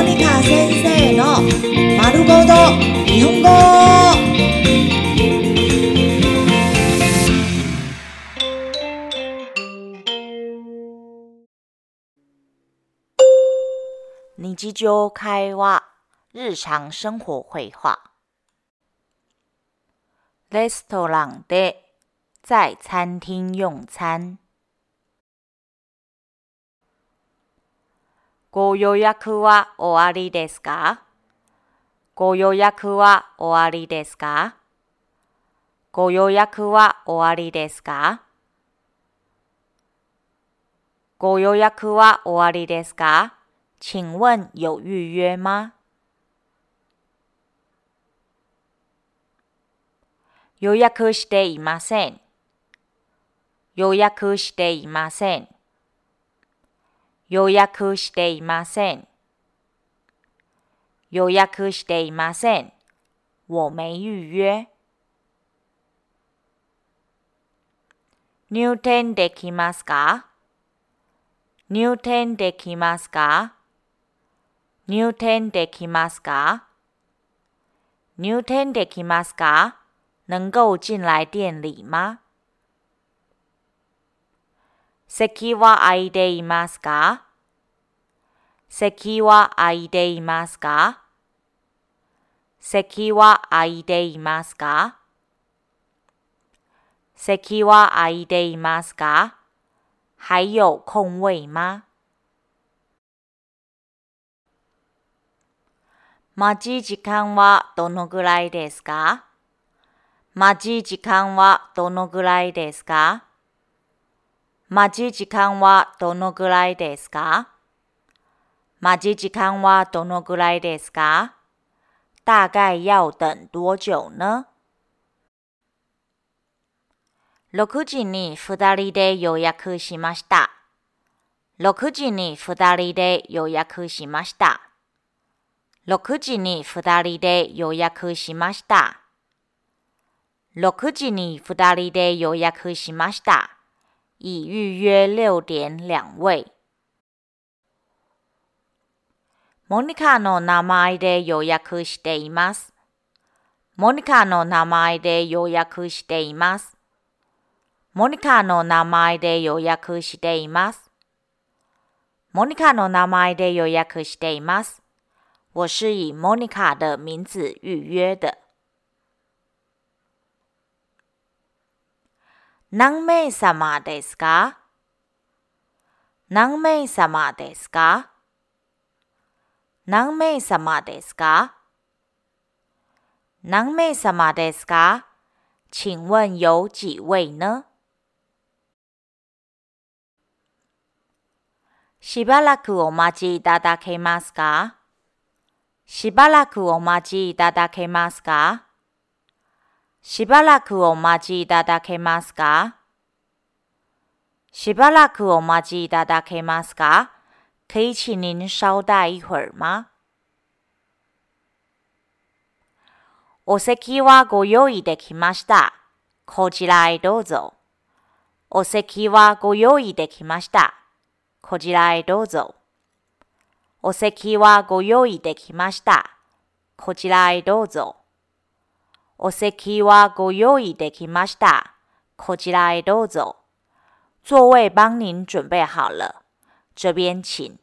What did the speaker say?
モニカ先生の丸ごと日本語。日常会話、日常生活会話。レストランで、在餐廳用餐。ご予約は終わりですか？ご予約は終わりですか？ご予約は終わりですか？ご予約は終わりですか？请问有预约吗？予約していません。予約していません。予約していません。予約していません。我没预约。入店できますか？入店できますか？入店できますか？入店できますか？能够进来店里吗？席は空いていますか？席は空いていますか？席は空いていますか？席は空いていますか？还有空位吗？待ち時間はどのぐらいですか？待ち時間はどのぐらいですか？待ち時間はどのぐらいですか？待ち時間はどのぐらいですか？大概要等多久呢？6時に2人で予約しました。6時に2人で予約しました。6時に2人で予約しました。6時に2人で予約しました。已预约6点2位。モニカの名前で予約しています。モニカの名前で予約しています。モニカの名前で予約しています。モニカの名前で予約しています。我是以莫妮卡的名字预约的。何名様ですか？何名様ですか？何名様ですか？何名様ですか？请问有几位呢？しばらくお待ちいただけますか？しばらくお待ちいただけますか？しばらくお待ちいただけますか？しばらくお待ちいただけますか？可以请您稍待一会儿吗？お席はご用意できました。こちらへどうぞ。お席はご用意できました。こちらへどうぞ。お席はご用意できました。こちらへどうぞ。お席はご用意できました。こちらへどうぞ。座位帮您准备好了。这边请。